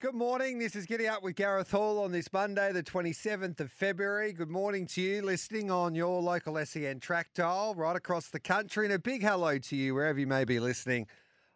Good morning. This is Giddy Up with Gareth Hall on this Monday, the 27th of February. Good morning to you listening on your local SEN track dial right across the country. And a big hello to you wherever you may be listening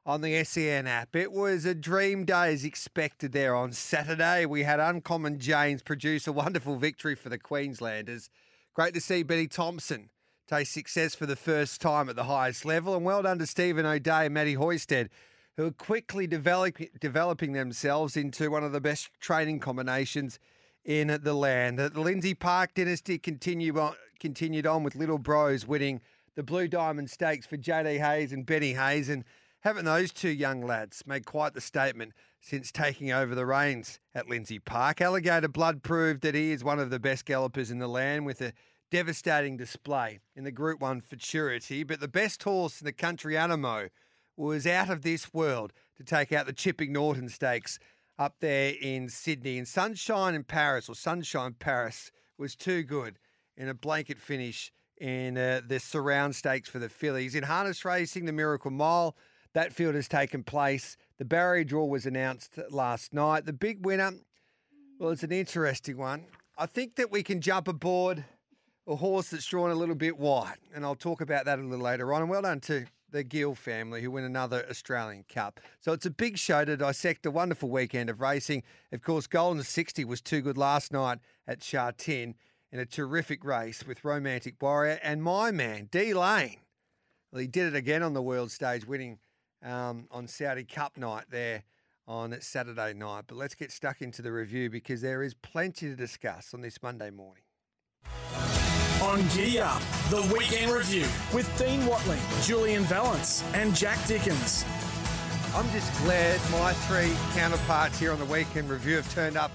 on the SEN app. It was a dream day as expected there on Saturday. We had Uncommon James produce a wonderful victory for the Queenslanders. Great to see Benny Thompson taste success for the first time at the highest level. And well done to Stephen O'Dea and Matty Hoysted who are quickly develop, developing themselves into one of the best training combinations in the land. The Lindsay Park dynasty continue on, continued on with Little Bros winning the Blue Diamond Stakes for JD Hayes and Benny Hayes. And having those two young lads made quite the statement since taking over the reins at Lindsay Park. Alligator Blood proved that he is one of the best gallopers in the land with a devastating display in the Group 1 Futurity. But the best horse in the country, Anamoe, was out of this world to take out the Chipping Norton Stakes up there in Sydney. And Sunshine in Paris, or Sunshine Paris, was too good in a blanket finish in uh, the surround stakes for the fillies. In harness racing, the Miracle Mile, that field has taken place. The barrier draw was announced last night. The big winner, well, it's an interesting one. I think that we can jump aboard a horse that's drawn a little bit wide, and I'll talk about that a little later on. And well done to the Gill family, who win another Australian Cup. So it's a big show to dissect a wonderful weekend of racing. Of course, Golden 60 was too good last night at Sha Tin in a terrific race with Romantic Warrior and my man, D Lane. Well, he did it again on the world stage, winning um, on Saudi Cup night there on Saturday night. But let's get stuck into the review because there is plenty to discuss on this Monday morning on Giddy Up, the weekend review with Dean Watling, Julian Valance, and Jack Dickens. I'm just glad my three counterparts here on the weekend review have turned up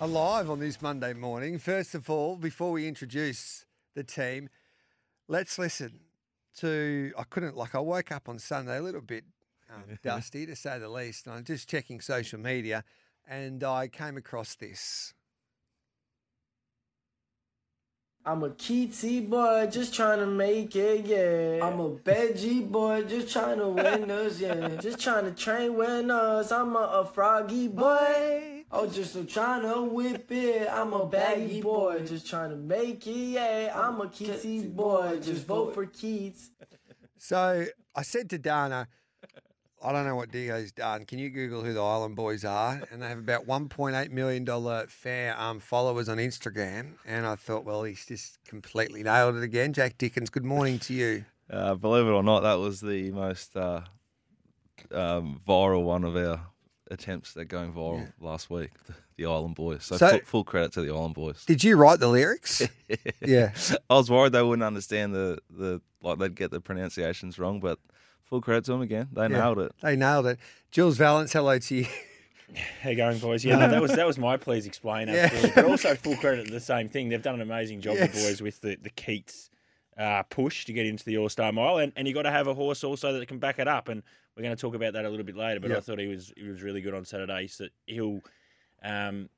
alive on this Monday morning. First of all, before we introduce the team, let's listen to. I couldn't, like, I woke up on Sunday a little bit um, dusty, to say the least, and I'm just checking social media and I came across this. I'm a Keatsy boy, just trying to make it, yeah. I'm a veggie boy, just trying to win us, yeah. Just trying to train winners. I'm a, a froggy boy. Oh, just so trying to whip it. I'm a baggy boy, just trying to make it, yeah. I'm a Keatsy boy, just vote for Keats. So I said to Dana, I don't know what Diego's done. Can you Google who the Island Boys are? And they have about $1.8 million fair um, followers on Instagram. And I thought, well, he's just completely nailed it again. Jack Dickens, good morning to you. Uh, believe it or not, that was the most uh, um, viral one of our attempts at going viral yeah. last week, the, the, Island Boys. So, so full, full, credit to the Island Boys. Did you write the lyrics? yeah. I was worried they wouldn't understand the, the like they'd get the pronunciations wrong, but – Full credit to them again. They yeah, nailed it. They nailed it. Jules Valance, hello to you. How you going, boys? Yeah, no, that was that was my please explain. Absolutely. Yeah. But also full credit to the same thing. They've done an amazing job, yes. the boys, with the the Keats uh, push to get into the All Star Mile, and, and you got to have a horse also that can back it up. And we're going to talk about that a little bit later. But yep. I thought he was he was really good on Saturday. So he'll um,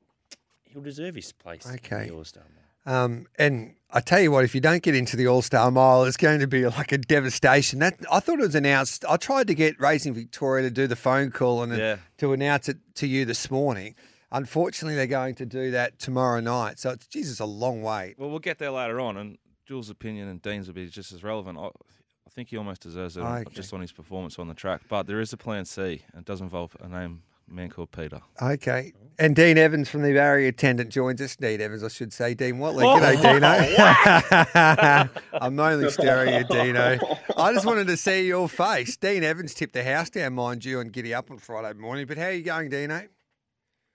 he'll deserve his place okay. in the All Star Mile. Um, and I tell you what, if you don't get into the All Star Mile, it's going to be like a devastation. That I thought it was announced. I tried to get Racing Victoria to do the phone call and yeah. to announce it to you this morning. Unfortunately, they're going to do that tomorrow night. So it's Jesus a long way. Well, we'll get there later on, and Jules' opinion and Dean's will be just as relevant. I, I think he almost deserves it okay. just on his performance on the track. But there is a plan C, and it does involve a name man called Peter. Okay. And Dean Evans from the barrier attendant joins us. Dean Evans, I should say. Dean Watley. Oh, G'day, Dino. I'm only staring at Dino. I just wanted to see your face. Dean Evans tipped the house down, mind you, and Giddy Up on Friday morning. But how are you going, Dino?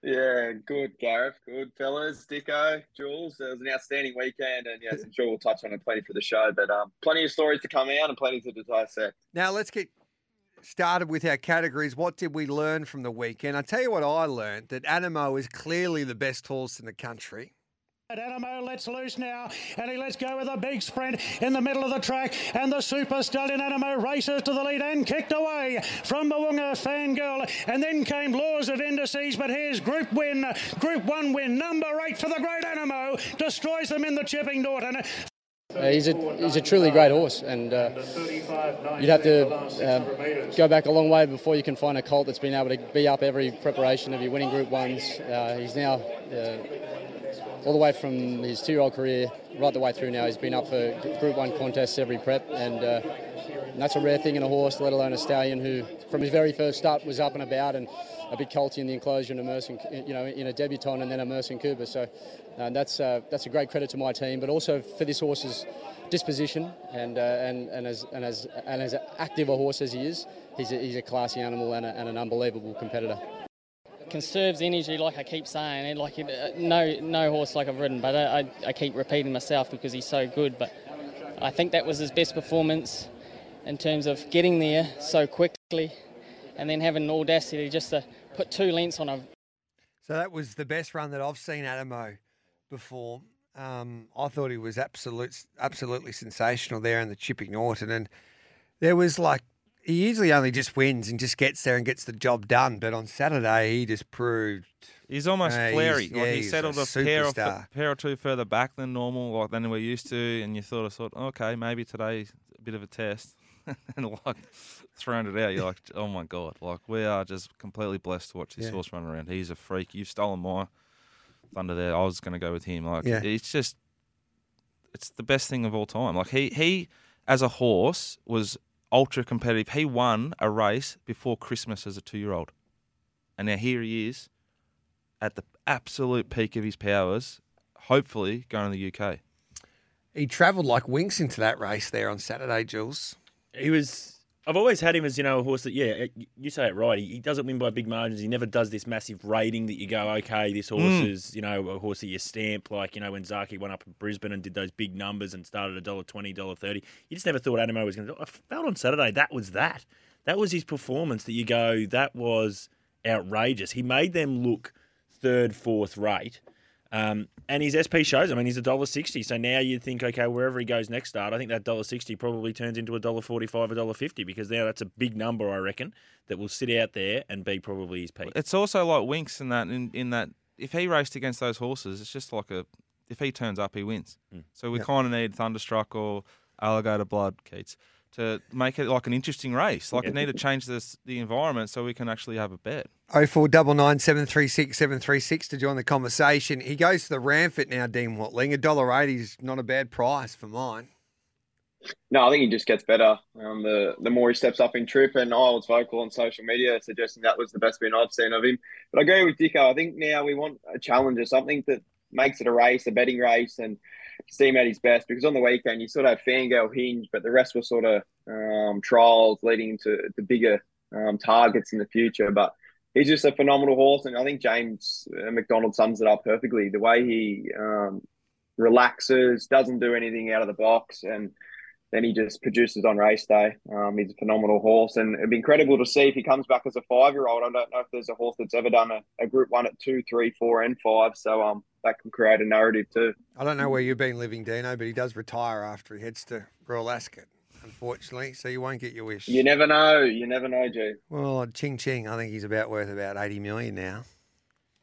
Yeah, good, Gareth. Good, fellas. Dicko, Jules. It was an outstanding weekend, and yes, I'm sure we'll touch on it plenty for the show. But um, plenty of stories to come out and plenty to dissect. Now let's get started with our categories. What did we learn from the weekend? I tell you what I learned that Anamoe is clearly the best horse in the country. Anamoe lets loose now, and he lets go with a big sprint in the middle of the track. And the super stallion Anamoe races to the lead and kicked away from the Woonger Fangirl. And then came Laws of Indices, but here's Group Win, Group One win, number eight for the Great Anamoe, destroys them in the Chipping Norton. Uh, he's a he's a truly great horse, and uh, you'd have to uh, go back a long way before you can find a colt that's been able to be up every preparation of your winning Group Ones. Uh, he's now uh, all the way from his two-year-old career right the way through now. He's been up for Group One contests every prep, and, uh, and that's a rare thing in a horse, let alone a stallion who, from his very first start, was up and about and a big colty in the enclosure and a you know, in a debutant and then a Merson Cooper. So uh, that's uh, that's a great credit to my team, but also for this horse's disposition and uh, and and as and as and as active a horse as he is, he's a, he's a classy animal and, a, and an unbelievable competitor conserves energy, like I keep saying. And like no no horse like I've ridden, but I, I keep repeating myself because he's so good. But I think that was his best performance in terms of getting there so quickly, and then having the audacity just to put two lengths on a. So that was the best run that I've seen Anamoe before. Um, I thought he was absolute, absolutely sensational there in the Chipping Norton, and there was like he usually only just wins and just gets there and gets the job done. But on Saturday, he just proved he's almost uh, flary. He's, like yeah, he settled a, a pair, of, pair or two further back than normal, like than we're used to, and you sort of thought, okay, maybe today's a bit of a test. and like throwing it out, you're like, oh my god! Like we are just completely blessed to watch this yeah. horse run around. He's a freak. You've stolen my thunder there. I was going to go with him. Like yeah. it's just, it's the best thing of all time. Like he he as a horse was ultra competitive. He won a race before Christmas as a two year old. And now here he is at the absolute peak of his powers, hopefully going to the UK. He travelled like winks into that race there on Saturday, Jules. He was I've always had him as you know a horse that yeah you say it right he, he doesn't win by big margins. He never does this massive rating that you go okay this horse mm. is you know a horse that you stamp like you know when Zaaki went up in Brisbane and did those big numbers and started a dollar twenty dollar thirty. You just never thought Anamoe was going to I felt on Saturday that was that. That was his performance that you go that was outrageous. He made them look third fourth rate um, and his SP shows. I mean, he's a dollar sixty. So now you think, okay, wherever he goes next start, I think that dollar sixty probably turns into a dollar forty-five, a dollar fifty, because now that's a big number, I reckon, that will sit out there and be probably his peak. It's also like Winks in that in, in that if he raced against those horses, it's just like a if he turns up, he wins. Mm. So we yep. kind of need Thunderstruck or Alligator Blood, Keats to make it like an interesting race. Like, yeah. we need to change this the environment so we can actually have a bet. Oh four double nine seven three six seven three six to join the conversation. He goes to the Ranvet now, Dean Watling. A dollar eighty is not a bad price for mine. No, I think he just gets better. Um, the the more he steps up in trip, and I was vocal on social media suggesting that was the best win I've seen of him. But I agree with Dicko. I think now we want a challenger, something that makes it a race, a betting race, and see him at his best because on the weekend you sort of have Fangirl Hinge, but the rest were sort of um, trials leading to the bigger um, targets in the future. But he's just a phenomenal horse, and I think James uh, McDonald sums it up perfectly. The way he um, relaxes, doesn't do anything out of the box, and then he just produces on race day. Um, he's a phenomenal horse, and it'd be incredible to see if he comes back as a five-year-old. I don't know if there's a horse that's ever done a, a Group One at two, three, four, and five. So um, that can create a narrative too. I don't know where you've been living, Dino, but he does retire after he heads to Royal Ascot, unfortunately. So you won't get your wish. You never know. You never know, G. Well, Ching Ching, I think he's about worth about eighty million now.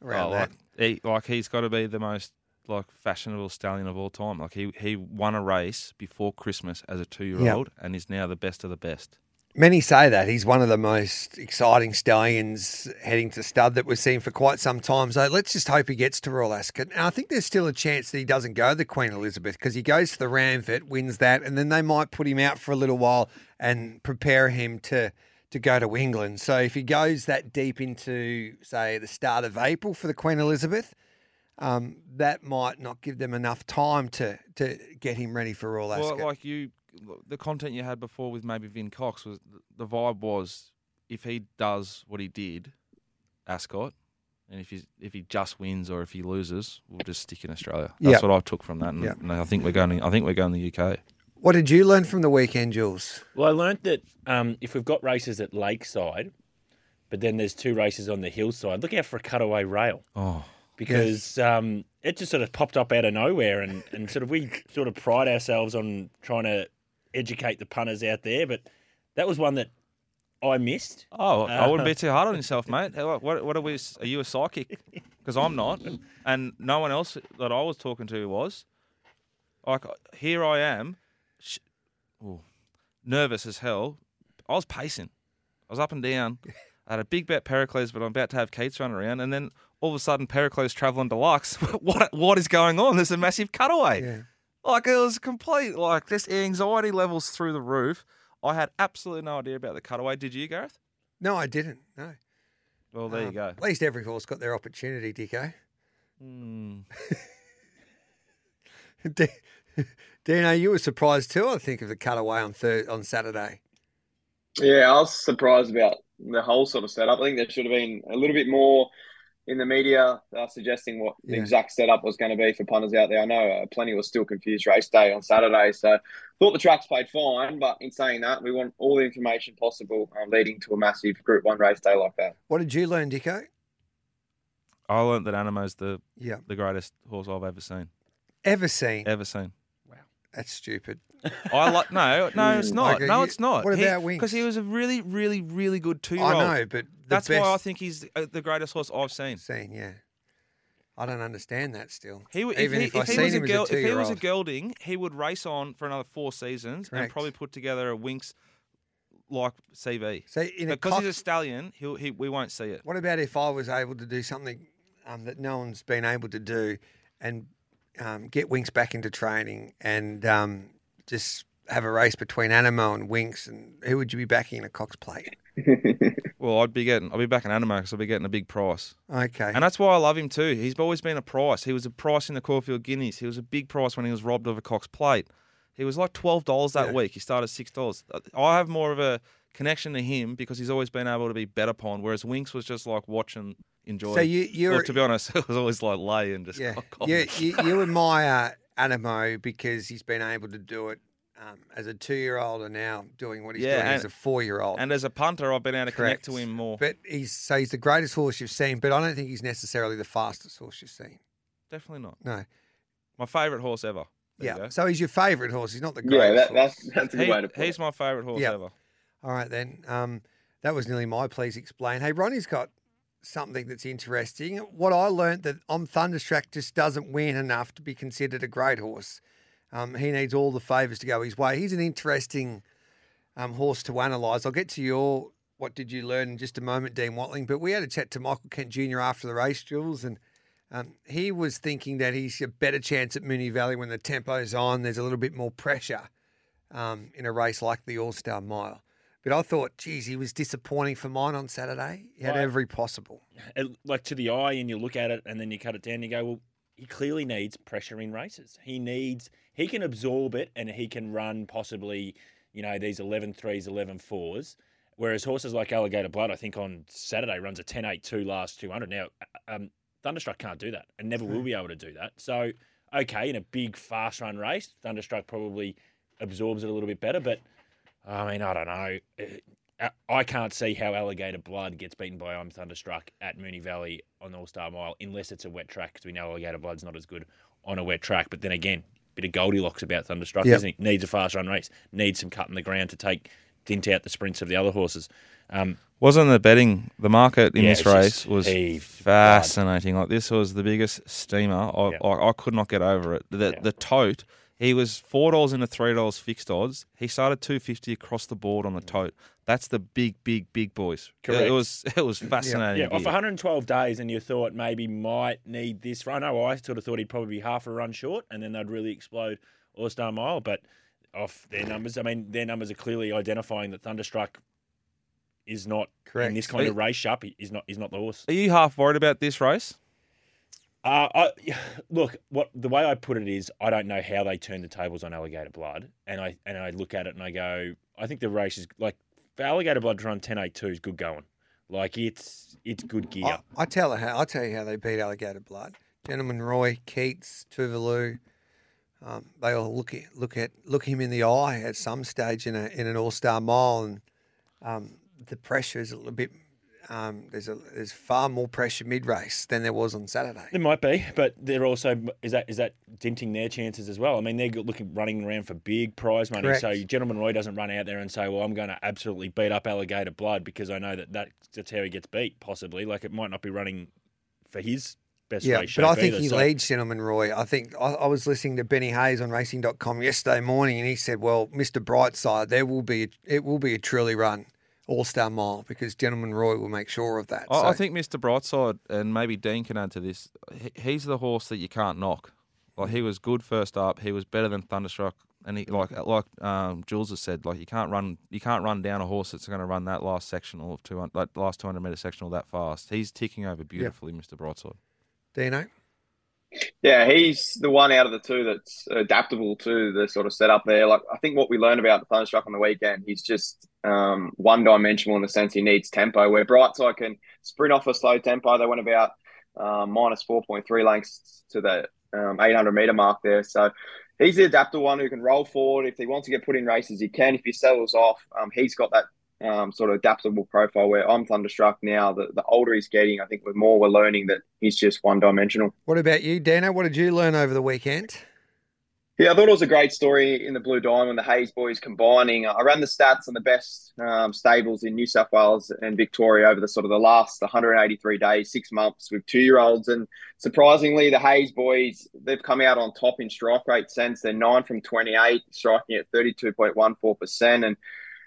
Around oh, that. Like, he, like he's got to be the most like fashionable stallion of all time. Like he he won a race before Christmas as a two year old, and is now the best of the best. Many say that he's one of the most exciting stallions heading to stud that we've seen for quite some time. So let's just hope he gets to Royal Ascot. And I think there's still a chance that he doesn't go the Queen Elizabeth because he goes to the Ranvet, wins that, and then they might put him out for a little while and prepare him to to go to England. So if he goes that deep into, say, the start of April for the Queen Elizabeth, um, that might not give them enough time to to get him ready for all that. Well, like you the content you had before with maybe Vin Cox was the vibe was if he does what he did, Ascot, and if he if he just wins or if he loses, we'll just stick in Australia. That's yep. what I took from that, and, yep. and I think we're going. To, I think we're going to the UK. What did you learn from the weekend, Jules? Well, I learnt that um, if we've got races at Lakeside, but then there's two races on the hillside, look out for a cutaway rail. Oh. Because yes. um, it just sort of popped up out of nowhere, and, and sort of we sort of pride ourselves on trying to educate the punters out there, but that was one that I missed. Oh, I wouldn't be too hard on yourself, mate. What, what are we? Are you a psychic? Because I'm not, and no one else that I was talking to was. Like here, I am, sh- ooh, nervous as hell. I was pacing. I was up and down. I had a big bet Pericles, but I'm about to have Keats run around, and then all of a sudden Pericles travelling deluxe. what what is going on? There's a massive cutaway. Yeah. Like it was complete, like just anxiety levels through the roof. I had absolutely no idea about the cutaway. Did you, Gareth? No, I didn't. No. Well, there um, you go. At least every horse got their opportunity, Dicko. Mm. Dino, you were surprised too, I think, of the cutaway on third on Saturday. Yeah, I was surprised about the whole sort of setup. I think there should have been a little bit more in the media uh, suggesting what the exact setup was going to be for punters out there. I know uh, plenty were still confused race day on Saturday, so thought the tracks played fine. But in saying that, we want all the information possible uh, leading to a massive Group One race day like that. What did you learn, Dicko? I learned that Anamoe's the yeah. the greatest horse I've ever seen. Ever seen? Ever seen. That's stupid. I like no, no, it's not. Like, no, you, it's not. What about Winks? Because he was a really, really, really good two-year-old. I know, but that's best... why I think he's uh, the greatest horse I've seen. Seen, yeah. I don't understand that still. He, if, Even he, if, if he was a, girl, if he was a gelding, he would race on for another four seasons Correct. and probably put together a Winks like CV. So in because cock... he's a stallion, he'll, he we won't see it. What about if I was able to do something um, that no one's been able to do, and um, get Winks back into training and um, just have a race between Anamoe and Winks, and who would you be backing in a Cox Plate? well, I'd be getting, I'd be backing Anamoe because I'd be getting a big price. Okay, and that's why I love him too. He's always been a price. He was a price in the Caulfield Guineas. He was a big price when he was robbed of a Cox Plate. He was like twelve dollars that yeah. week. He started six dollars. I have more of a connection to him because he's always been able to be bet upon, whereas Winks was just like watching, enjoy. So you, you well, to be honest, it was always like lay and just yeah. you, you, you admire Anamoe because he's been able to do it um, as a two-year-old and now doing what he's yeah, doing and, as a four-year-old. And as a punter, I've been able to Correct. connect to him more. But he's so he's the greatest horse you've seen, but I don't think he's necessarily the fastest horse you've seen. Definitely not. No, my favourite horse ever. There yeah. So he's your favourite horse. He's not the greatest. Yeah, that, that's that's a good he, way to put He's my favourite horse yep. ever. All right then. Um, that was nearly my please explain. Hey, Ronnie's got something that's interesting. What I learned that on Thunderstruck just doesn't win enough to be considered a great horse. Um, he needs all the favours to go his way. He's an interesting um, horse to analyse. I'll get to your what did you learn in just a moment, Dean Watling. But we had a chat to Michael Kent Jr. after the race, Jules, and um, he was thinking that he's a better chance at Moonee Valley when the tempo's on. There's a little bit more pressure um, in a race like the All Star Mile. But I thought, geez, he was disappointing for mine on Saturday. He had every possible. Like to the eye, and you look at it, and then you cut it down. And you go, well, he clearly needs pressure in races. He needs he can absorb it, and he can run possibly, you know, these 11 threes, 11 fours. Whereas horses like Alligator Blood, I think on Saturday runs a 10-8-2 last 200. Now, um, Thunderstruck can't do that, and never will be able to do that. So, okay, in a big fast run race, Thunderstruck probably absorbs it a little bit better, but I mean, I don't know. Uh, I can't see how Alligator Blood gets beaten by I'm Thunderstruck at Moonee Valley on All Star Mile unless it's a wet track because we know Alligator Blood's not as good on a wet track. But then again, bit of Goldilocks about Thunderstruck, yep. isn't he? Needs a fast run race, needs some cut in the ground to take dint out the sprints of the other horses. Um, Wasn't the betting the market in yeah, this race was fascinating? Like this was the biggest steamer. I, yep. I, I, could not get over it. The yep. the tote he was four dollars into three dollars fixed odds. He started two fifty across the board on the tote. That's the big, big, big boys. Correct. It was it was fascinating. Yeah, yeah. off 112 days, and you thought maybe might need this run. know I sort of thought he'd probably be half a run short, and then they'd really explode All Star Mile. But off their numbers, I mean, their numbers are clearly identifying that Thunderstruck is not Correct. in this kind of race Up Is not is not the horse. Are you half worried about this race? Uh, I, look, what the way I put it is, I don't know how they turn the tables on Alligator Blood, and I and I look at it and I go, I think the race is like for Alligator Blood to run ten eight two is good going, like it's it's good gear. I, I tell how I tell you how they beat Alligator Blood. Gentleman Roy, Keats, Tuvalu, um, they all look at look at look him in the eye at some stage in a in an All Star mile, and um, the pressure is a little bit. Um, there's a there's far more pressure mid race than there was on Saturday. There might be, but they're also is that is that denting their chances as well. I mean, they're looking running around for big prize money. Correct. So Gentleman Roy doesn't run out there and say, "Well, I'm going to absolutely beat up Alligator Blood because I know that, that that's how he gets beat." Possibly, like it might not be running for his best Yeah, race but I think either, he so- leads Gentleman Roy. I think I, I was listening to Benny Hayes on Racing.com yesterday morning, and he said, "Well, Mr. Brightside, there will be a, it will be a truly run All Star Mile because Gentleman Roy will make sure of that." I, I think Mr. Brightside, and maybe Dean can add to this, he, he's the horse that you can't knock. Like he was good first up, he was better than Thunderstruck, and he like like um, Jules has said, like you can't run you can't run down a horse that's going to run that last sectional of two hundred, like last two hundred meter sectional that fast. He's ticking over beautifully, Mr. Brightside. Dino. Yeah, he's the one out of the two that's adaptable to the sort of setup there. Like I think what we learned about the Thunderstruck on the weekend, he's just um, one dimensional in the sense he needs tempo. Where Brightside can sprint off a slow tempo. They went about um, minus four point three lengths to the um, eight hundred meter mark there. So he's the adaptable one who can roll forward if he wants to get put in races. He can if he settles off. Um, he's got that um, sort of adaptable profile where I'm thunderstruck now. The, the older he's getting, I think the more we're learning that he's just one dimensional. What about you, Dana? What did you learn over the weekend? Yeah, I thought it was a great story in the Blue Diamond, the Hayes boys combining. I ran the stats on the best um, stables in New South Wales and Victoria over the sort of the last 183 days, six months with two year olds. And surprisingly, the Hayes boys, they've come out on top in strike rate sense. They're nine from 28, striking at 32.14%. And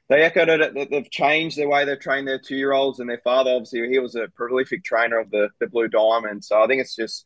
they echoed it. that They've changed the way they've trained their two year olds, and their father, obviously, he was a prolific trainer of the, the Blue Diamond. So I think it's just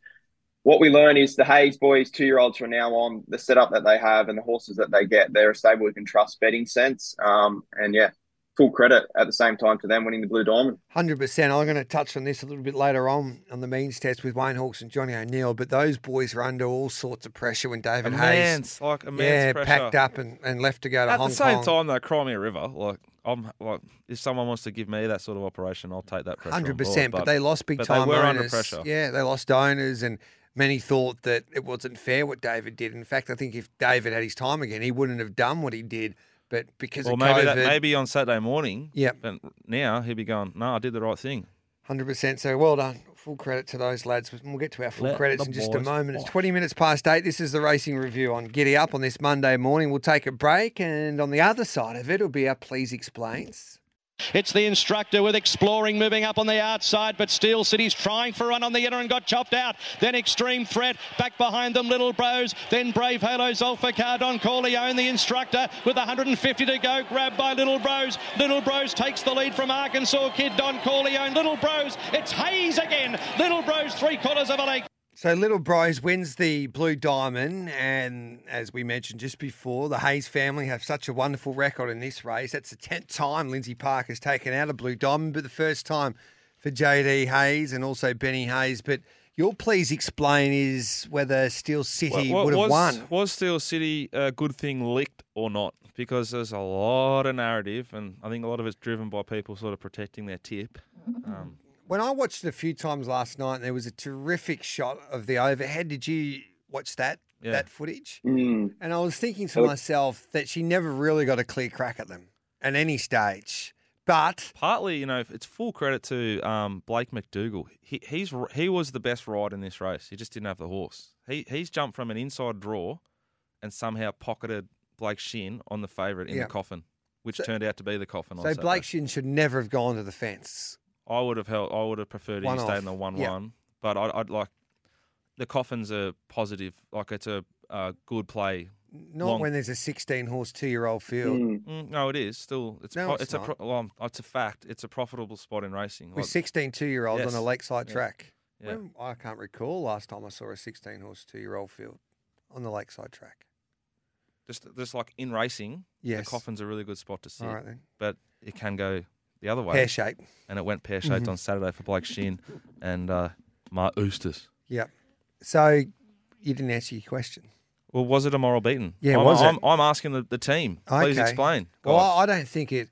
what we learn is the Hayes boys, two year olds from now on, the setup that they have and the horses that they get, they're a stable we can trust betting sense. Um, and yeah, full credit at the same time to them winning the Blue Diamond. Hundred percent. I'm going to touch on this a little bit later on on the means test with Wayne Hawkes and Johnny O'Neill. But those boys were under all sorts of pressure when David Immense, Hayes, like immense yeah, pressure. packed up and, and left to go to At Hong Kong. At the same Kong. time, though, Crimea River, like I'm like, if someone wants to give me that sort of operation, I'll take that pressure. Hundred percent, But they lost big but time They were owners. under pressure. Yeah, they lost owners, and many thought that it wasn't fair what David did. In fact, I think if David had his time again, he wouldn't have done what he did. But because Or of maybe COVID, that maybe on Saturday morning. yeah. But now he'd be going, no, I did the right thing. Hundred percent. So well done. Full credit to those lads. We'll get to our full Let credits in just a boys moment. It's twenty minutes past eight. This is the racing review on Giddy Up on this Monday morning. We'll take a break, and on the other side of it, it'll be our Please Explains. It's the instructor with Exploring moving up on the outside, but Steel City's trying for run on the inner and got chopped out. Then Extreme Threat, back behind them, Little Bros. Then Brave Halo, Zolfikar, Don Corleone, the instructor, with 150 to go, grabbed by Little Bros. Little Bros takes the lead from Arkansas Kid, Don Corleone. Little Bros, it's Hayes again. Little Bros, three quarters of a length. So Little Bros wins the Blue Diamond, and as we mentioned just before, the Hayes family have such a wonderful record in this race. That's the tenth time Lindsay Park has taken out a Blue Diamond, but the first time for JD Hayes and also Benny Hayes. But your please explain is whether Steel City Well, would have was, won. Was Steel City a good thing licked or not? Because there's a lot of narrative, and I think a lot of it's driven by people sort of protecting their tip. Um, When I watched it a few times last night, there was a terrific shot of the overhead. Did you watch that Yeah. that footage? Mm. And I was thinking to myself that she never really got a clear crack at them at any stage. But partly, you know, it's full credit to um, Blake McDougall. He he's he was the best ride in this race. He just didn't have the horse. He he's jumped from an inside draw, and somehow pocketed Blake Shinn on the favourite in Yeah. the coffin, which So- turned out to be the coffin. so Saturday. Blake Shinn should never have gone to the fence. I would have held. I would have preferred One he stayed in the one Yeah. one, but I'd, I'd like the coffin's a positive. Like it's a, a good play. Not long- when there's a 16 horse two year old field. Mm. Mm, no, it is still. It's No, pro- it's it's, a pro- well, it's a fact. It's a profitable spot in racing. With Like, 16 two year olds on Yes. a lakeside Yeah. track. Yeah. When- I can't recall last time I saw a 16 horse two year old field on the lakeside track. just just like in racing, Yes. the coffin's a really good spot to sit. All right then. But it can go the other way. Pear shape. And it went pear shaped Mhm. on Saturday for Blake Shinn and uh, Mark Oosters. Yep. So you didn't answer your question. Well, was it a moral beating? Yeah, I'm, was it? I'm, I'm asking the, the team. Please Okay. explain. Well, guys. I I don't think it.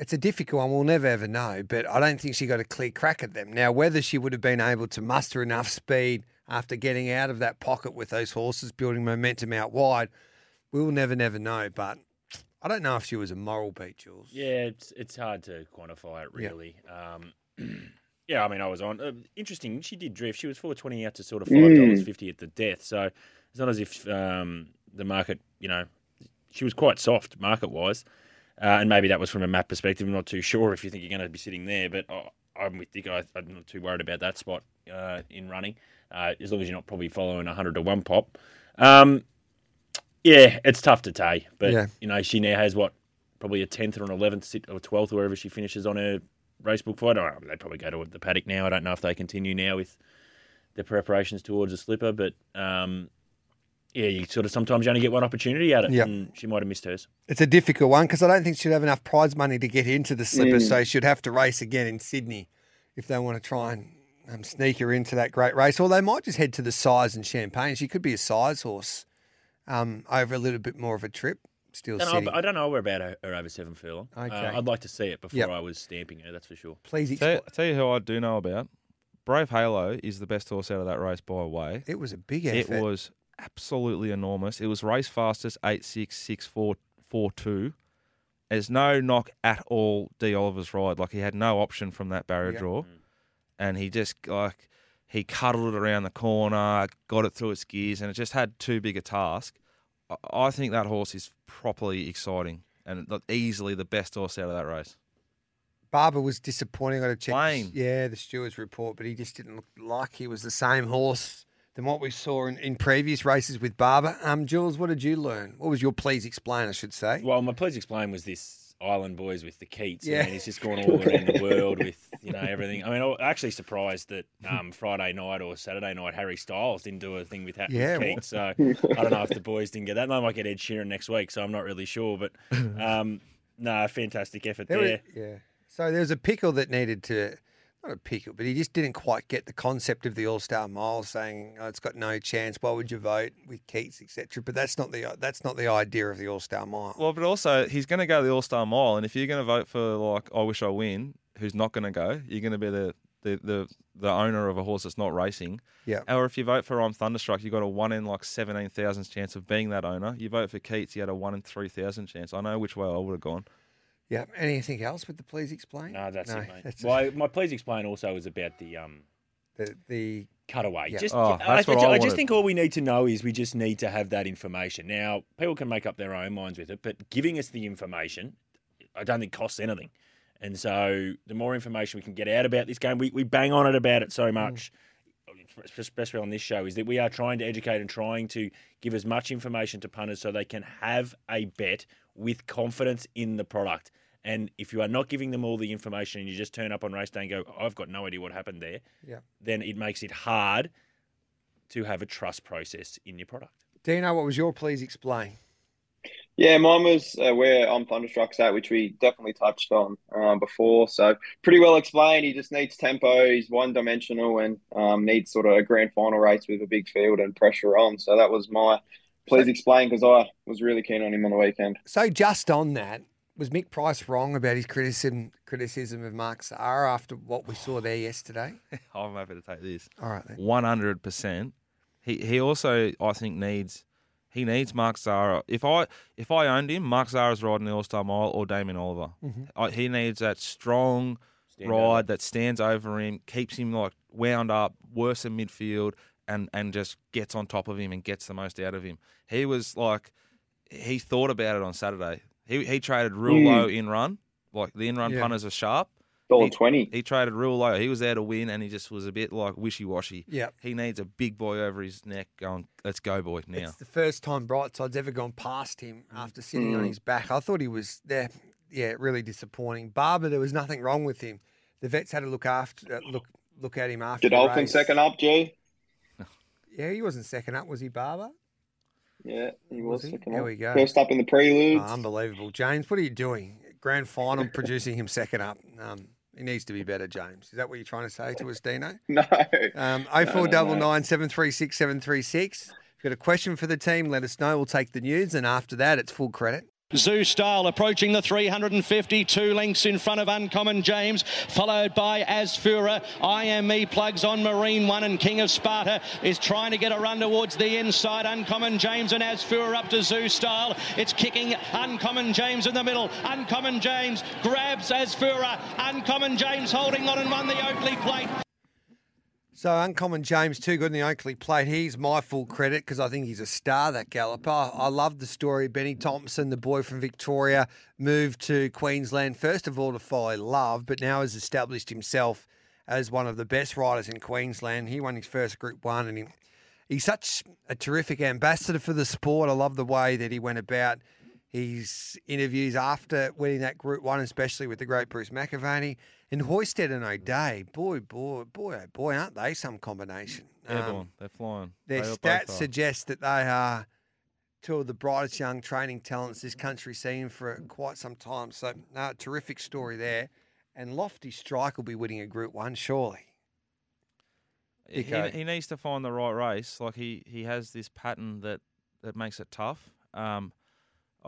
It's a difficult one. We'll never ever know. But I don't think she got a clear crack at them. Now, whether she would have been able to muster enough speed after getting out of that pocket with those horses, building momentum out wide. We'll never, never know. But I don't know if she was a moral beat, Jules. Yeah, it's it's hard to quantify it really. Um, yeah, I mean, I was on. Uh, interesting. She did drift. She was four twenty out to sort of five dollars Mm. fifty at the death. So it's not as if um, the market, you know, she was quite soft market wise. Uh, and maybe that was from a map perspective. I'm not too sure if you think you're going to be sitting there, but I, I'm with Dick. I, I'm not too worried about that spot uh, in running, uh, as long as you're not probably following 100 to one pop. Um, yeah, it's tough to say, but Yeah. you know she now has what probably a tenth or an eleventh sit or twelfth wherever she finishes on her racebook fight. Or they probably go to the paddock now. I don't know if they continue now with the preparations towards a slipper, but um, yeah, you sort of sometimes you only get one opportunity at it, Yep. and she might have missed hers. It's a difficult one because I don't think she'd have enough prize money to get into the slipper, Mm. so she'd have to race again in Sydney if they want to try and um, sneak her into that great race. Or they might just head to the size and champagne. She could be a size horse um, over a little bit more of a trip. Still Don't know. I don't know where about her, her over seven furlong. Okay. Uh, I'd like to see it before Yep. I was stamping her. That's for sure. Please Tell, tell you who I do know about. Brave Halo is the best horse out of that race by a way. It was a big It was absolutely enormous. It was race fastest eight six six four four two. There's no knock at all. D Oliver's ride like he had no option from that barrier Yep. draw, and he just like he cuddled it around the corner, got it through its gears, and it just had too big a task. I- I think that horse is properly exciting and like, easily the best horse out of that race. Barber was disappointing. I got to check. Plain. Yeah, the stewards report, but he just didn't look like he was the same horse than what we saw in, in previous races with Barber. Um, Jules, what did you learn? What was your please explain? I should say. Well, my please explain was this Island Boys with the Keats. Yeah. Yeah, he's just gone all around the world with you know everything. I mean, I'm actually surprised that um, Friday night or Saturday night Harry Styles didn't do a thing with, ha- Yeah, with well- Keats. So I don't know if the boys didn't get that. They might get Ed Sheeran next week, so I'm not really sure. But um, no, fantastic effort There there. was- yeah. So there was a pickle that needed to, not a pickle, but he just didn't quite get the concept of the All Star Mile, saying oh, it's got no chance. Why would you vote with Keats, etc. But that's not the that's not the idea of the All Star Mile. Well, but also he's going to go the All Star Mile, and if you're going to vote for like I wish I win, who's not going to go, you're going to be the, the the the owner of a horse that's not racing. Yeah. Or if you vote for I'm Thunderstruck, you got a one in like seventeen thousand chance of being that owner. You vote for Keats, you had a one in three thousand chance. I know which way I would have gone. Yeah. Anything else with the please explain? No, that's No, it, mate. that's- Well, I- my please explain also is about the um, the the cutaway. Yeah. Just, Oh, I, that's what I I just think all we need to know is we just need to have that information. Now, people can make up their own minds with it, but giving us the information, I don't think costs anything. And so, the more information we can get out about this game, we, we bang on it about it Mm. so much, especially on this show, is that we are trying to educate and trying to give as much information to punters so they can have a bet with confidence in the product. And if you are not giving them all the information and you just turn up on race day and go, oh, I've got no idea what happened there, Yeah. then it makes it hard to have a trust process in your product. Dino, what was your please explain? Yeah, mine was uh, where I'm Thunderstruck's at, which we definitely touched on um, before. So pretty well explained. He just needs tempo. He's one dimensional and um, needs sort of a grand final race with a big field and pressure on. So that was my please explain because I was really keen on him on the weekend. So just on that, was Mick Price wrong about his criticism criticism of Mark Zahra after what we saw there yesterday? I'm happy to take this. All right, one hundred percent. He he also I think needs he needs Mark Zahra. If I if I owned him, Mark Zahra's riding the All Star Mile or Damien Oliver. Mhm. I, he needs that strong Stand ride over. that stands over him, keeps him like wound up, worse in midfield, and and just gets on top of him and gets the most out of him. He was like he thought about it on Saturday. He he traded real Mm. low in run. Like the in run Yeah. punters are sharp. Dollar He- twenty. He traded real low. He was there to win, and he just was a bit like wishy washy. Yeah. He needs a big boy over his neck going, let's go, boy, now. It's the first time Brightside's ever gone past him after sitting on Mm. his back. I thought he was there. Yeah, really disappointing. Barber, there was nothing wrong with him. The vets had to look after uh, look look at him after. the Godolphin race. second up, G. Yeah, he wasn't second up, was he, Barber? Yeah, he Was was, he? second There up. we go. First up in the preludes. Oh, unbelievable, James. What are you doing? Grand final, producing him second up. Um, he needs to be better, James. Is that what you're trying to say to us, Dino? no. Um, No, no, 736 736. If you've got a question for the team, let us know. We'll take the news, and after that, it's full credit. Zoo Style approaching the 352 lengths in front of Uncommon James, followed by Asfura. IME plugs on Marine One and King of Sparta is trying to get a run towards the inside. Uncommon James and Asfura up to Zoo Style. It's kicking Uncommon James in the middle. Uncommon James grabs Asfura. Uncommon James holding on and won the Oakleigh plate. So Uncommon James, too good in the Oakleigh plate. He's my full credit because I think he's a star, that galloper. I love the story. Benny Thompson, the boy from Victoria, moved to Queensland, first of all to follow love, but now has established himself as one of the best riders in Queensland. He won his first Group 1 and he, he's such a terrific ambassador for the sport. I love the way that he went about his interviews after winning that Group 1, especially with the great Bruce McAvaney. And Hoysted and O'Dea. boy, boy, boy, oh boy, aren't they some combination? Airborne, um, they're flying. Their they stats suggest that they are two of the brightest young training talents this country's seen for quite some time. So, no, terrific story there. And Lofty Strike will be winning a Group One, surely. He, he, needs to find the right race. Like he, he has this pattern that, that makes it tough. Um,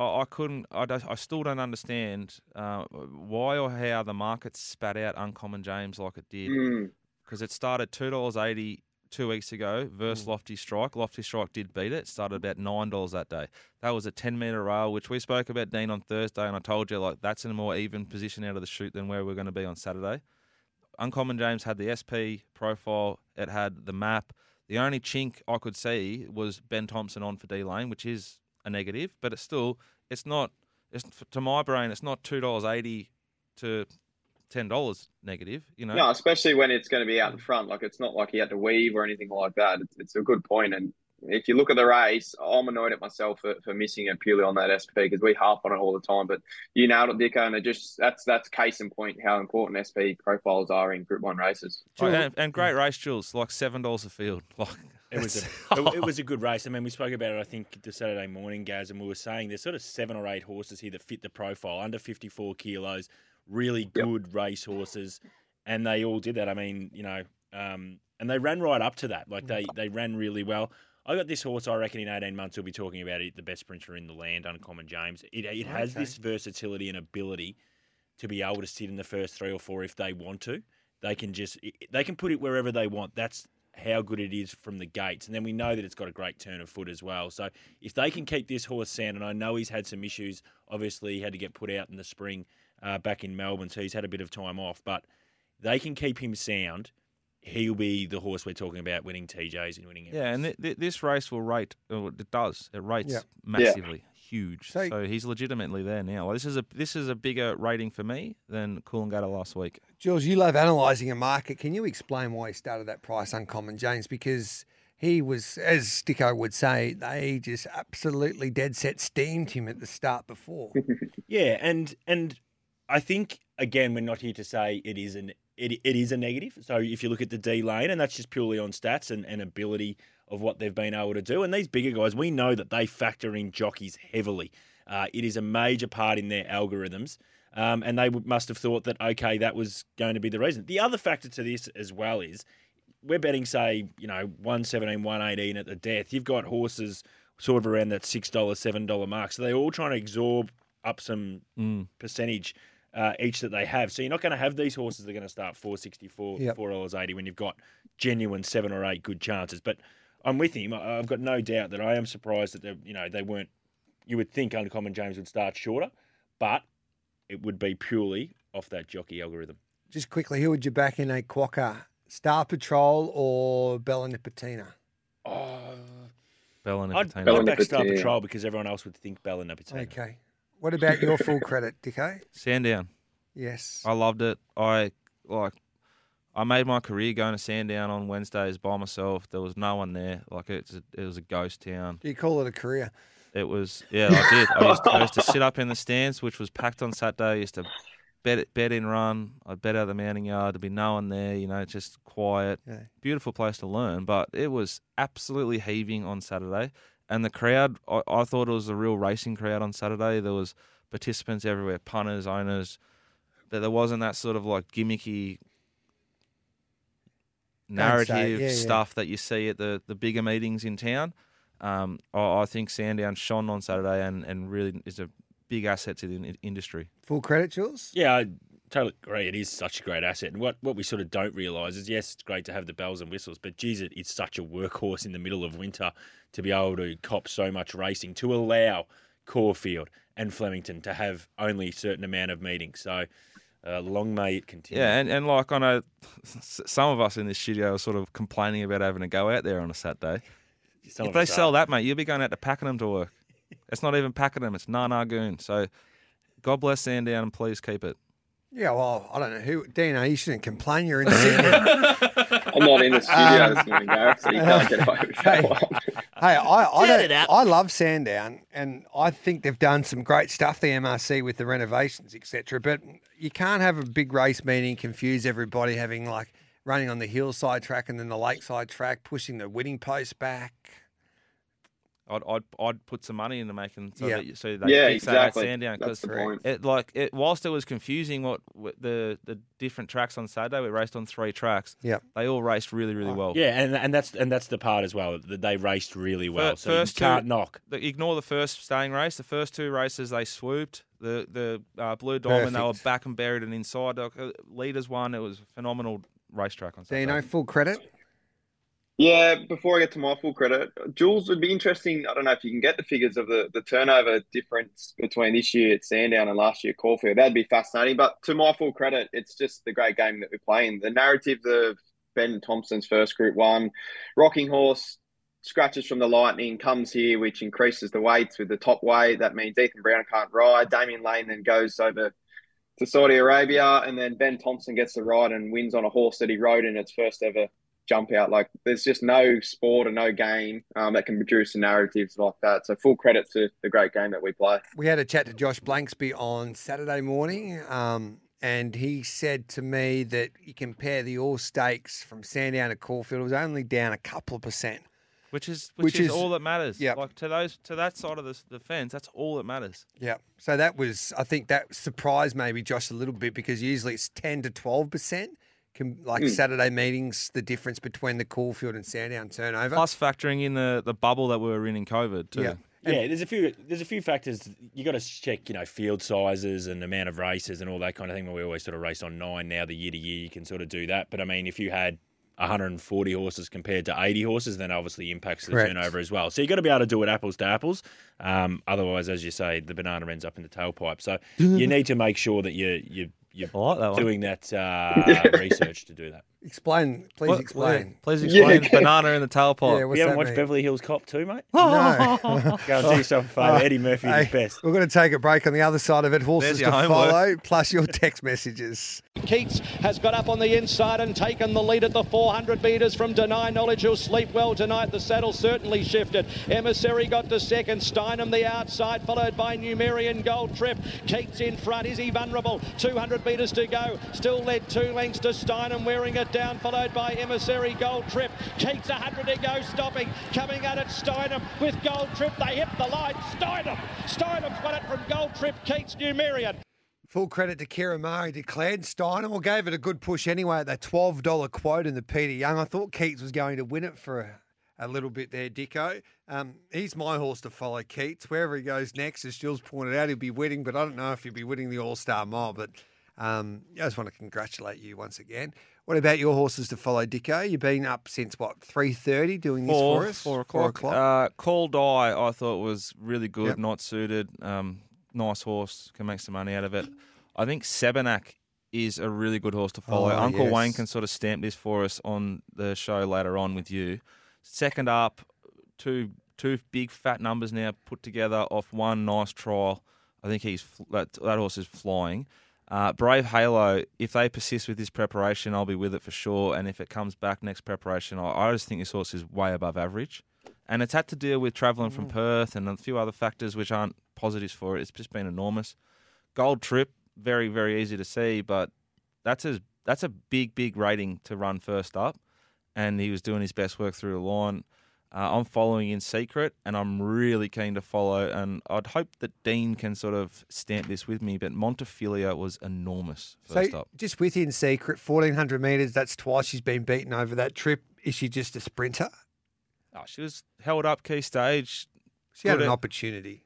I, I couldn't. I, I still don't understand uh, why or how the market spat out Uncommon James like it did. Because mm. it started two dollars eighty two weeks ago versus mm. Lofty Strike. Lofty Strike did beat it. It started about nine dollars that day. That was a ten meter rail, which we spoke about Dean on Thursday, and I told you like that's in a more even position out of the shoot than where we're going to be on Saturday. Uncommon James had the SP profile. It had the map. The only chink I could see was Ben Thompson on for D Lane, which is a negative, but it's still it's not. It's to my brain, it's not two dollars eighty to ten dollars negative. You know, no, especially when it's going to be out in front. Like it's not like he had to weave or anything like that. It's, it's a good point. and if you look at the race, I'm annoyed at myself for, for missing it purely on that SP because we harp on it all the time. But you nailed it, Dicko, and it just that's that's case in point how important SP profiles are in Group One races. Oh, and, and, great race, Jules. Like seven dollars a field. Like it was a, it, it, was a good race. I mean, we spoke about it. I think the Saturday morning, Gaz, and we were saying there's sort of seven or eight horses here that fit the profile under 54 kilos, really good yep. race horses, and they all did that. I mean, you know, um, and they ran right up to that. Like they they ran really well. I got this horse. I reckon in 18 months we'll be talking about it. The best sprinter in the land, Uncommon James. It it has okay. this versatility and ability to be able to sit in the first three or four if they want to. They can just they can put it wherever they want. That's how good it is from the gates. And then we know that it's got a great turn of foot as well. So if they can keep this horse sound, and I know he's had some issues, obviously he had to get put out in the spring uh, back in Melbourne, so he's had a bit of time off, but they can keep him sound. He'll be the horse we're talking about winning TJs and winning. Yeah, and th- th- this race will rate. It does. It rates yeah. massively. Yeah huge. So, so, he's legitimately there now. This is a this is a bigger rating for me than Coolangatta last week. Jules, you love analysing a market. Can you explain why he started that price uncommon, James? Because he was, as Sticko would say, they just absolutely dead set steamed him at the start before. yeah, and and I think again we're not here to say it is an it, it is a negative. So if you look at the D lane, and that's just purely on stats and, and ability of what they've been able to do. And these bigger guys, we know that they factor in jockeys heavily. Uh, it is a major part in their algorithms. Um, and they must have thought that, okay, that was going to be the reason. The other factor to this as well is we're betting, say, you know, 117, 118 at the death. You've got horses sort of around that $6, $7 mark. So they're all trying to absorb up some mm. percentage uh, each that they have. So you're not going to have these horses that are going to start 464 yep. $4.80 when you've got genuine seven or eight good chances. But I'm with him. I've got no doubt that I am surprised that they, you know, they weren't. You would think Uncommon James would start shorter, but it would be purely off that jockey algorithm. Just quickly, who would you back in a quokka? Star Patrol or Bella Nipotina? Oh, Bella Nipotina. I'd, I'd back Star Patrol because everyone else would think Bella Nipotina. Okay. What about your full credit, Dicko? Sandown. Yes. I loved it. I like I made my career going to Sandown on Wednesdays by myself. There was no one there. Like it's a, it was a ghost town. Do you call it a career? It was. Yeah, I did. I used, to, I used to sit up in the stands, which was packed on Saturday. I used to bet bet in run. I'd bet out of the mounting yard. There'd be no one there. You know, just quiet. Yeah. Beautiful place to learn. But it was absolutely heaving on Saturday, and the crowd. I, I thought it was a real racing crowd on Saturday. There was participants everywhere, punters, owners. That there wasn't that sort of like gimmicky narrative yeah, stuff yeah. that you see at the, the bigger meetings in town. Um, I, I, think Sandown shone on Saturday and, and really is a big asset to the industry. Full credit, Jules. Yeah, I totally agree. It is such a great asset, and what what we sort of don't realise is yes, it's great to have the bells and whistles, but geez, it, it's such a workhorse in the middle of winter to be able to cop so much racing to allow Caulfield and Flemington to have only a certain amount of meetings. So. Uh, long may it continue. Yeah, and, and like I know some of us in this studio are sort of complaining about having to go out there on a Saturday. Some if they sell that, mate, you'll be going out to Pakenham to work. It's not even Pakenham, it's Nar Nar Goon. So God bless Sandown and please keep it. Yeah, well, I don't know who. Dino, you shouldn't complain. You're in Sydney. I'm not in the studio um, this morning, Gareth, so you can't get away with that one. Hey, I, I, don't, I love Sandown, and I think they've done some great stuff, the MRC, with the renovations, etc. But you can't have a big race meeting, confuse everybody having like running on the hillside track and then the lakeside track, pushing the winning post back. I'd, I'd, I'd put some money into making so yeah. that so they yeah, fix exactly. that Sandown because it like it whilst it was confusing what, what, the the different tracks on Saturday we raced on three tracks. Yeah. They all raced really really well. Yeah and and that's and that's the part as well that they raced really well first, so first you can't two, knock. the, ignore the first staying race. The first two races they swooped. The the uh, blue diamond Perfect. they were back and buried and inside. Uh, leaders won. It was a phenomenal racetrack on Saturday. Dino full credit yeah, before I get to my full credit, Jules would be interesting. I don't know if you can get the figures of the, the turnover difference between this year at Sandown and last year at Caulfield. That'd be fascinating. But to my full credit, it's just the great game that we're playing. The narrative of Ben Thompson's first Group One, Rocking Horse scratches from the Lightning, comes here, which increases the weights with the top weight. That means Ethan Brown can't ride. Damian Lane then goes over to Saudi Arabia, and then Ben Thompson gets the ride and wins on a horse that he rode in its first ever jump out. Like there's just no sport or no game um, that can produce narratives like that. So full credit to the great game that we play. We had a chat to Josh Blanksby on Saturday morning. Um, and he said to me that you compare the All Stakes from Sandown to Caulfield, it was only down a couple of percent. Which is which, which is, is, all that matters. Yeah, like to those to that side of the, the fence, that's all that matters. Yeah. So that was, I think that surprised maybe Josh a little bit because usually it's ten to twelve percent like mm. Saturday meetings, the difference between the Caulfield and Sandown turnover. Plus factoring in the, the bubble that we were in in COVID too. Yeah. yeah, there's a few there's a few factors you got to check. You know, field sizes and amount of races and all that kind of thing. When we always sort of race on nine now, the year to year you can sort of do that. But I mean, if you had 140 horses compared to 80 horses, then obviously impacts the Correct. turnover as well. So you've got to be able to do it apples to apples. Um, otherwise, as you say, the banana ends up in the tailpipe. So you need to make sure that you you you're like that doing that uh, research to do that. Explain, please what, explain. Please explain. Yeah, Banana in the tailpipe. Yeah, you haven't watched mean? Beverly Hills Cop 2, mate? No. Go and do yourself a favour. Eddie Murphy hey, is best. We're going to take a break on the other side of it. Horses to homework. follow, plus your text messages. Keats has got up on the inside and taken the lead at the 400 metres from Deny Knowledge. He'll sleep well tonight. The saddle certainly shifted. Emissary got to second. Steinem the outside, followed by Numerian Gold Trip. Keats in front. Is he vulnerable? 200 metres to go. Still led two lengths to Steinem wearing it down, followed by Emissary Gold Trip. Keats 100 to go, stopping. Coming at it, Steinem with Gold Trip. They hit the line. Steinem. Steinem won it from Gold Trip. Keats Numerian. Full credit to Kira Murray declared Steinem well, gave it a good push anyway at that $12 quote in the Peter Young. I thought Keats was going to win it for a, a little bit there, Dicko. Um, he's my horse to follow, Keats. Wherever he goes next, as Jules pointed out, he'll be winning, but I don't know if he'll be winning the All Star Mile. But um, I just want to congratulate you once again. What about your horses to follow, Dicko? You've been up since what three thirty doing this four, for us. Four o'clock. Four o'clock. Uh, Call Die, I thought was really good, yep. not suited. Um, nice horse, can make some money out of it. I think Sebenak is a really good horse to follow. Oh, Uncle yes. Wayne can sort of stamp this for us on the show later on with you. Second up, two two big fat numbers now put together off one nice trial. I think he's that, that horse is flying. Uh, Brave Halo, if they persist with this preparation, I'll be with it for sure. And if it comes back next preparation, I, I just think this horse is way above average. And it's had to deal with travelling mm. from Perth and a few other factors which aren't positives for it. It's just been enormous. Gold Trip, very very easy to see, but that's a that's a big big rating to run first up, and he was doing his best work through the line. Uh, I'm following in secret, and I'm really keen to follow. And I'd hope that Dean can sort of stamp this with me. But Montefilia was enormous first so up. Just within secret, 1400 metres. That's twice she's been beaten over that trip. Is she just a sprinter? Oh, she was held up key stage. She had an opportunity.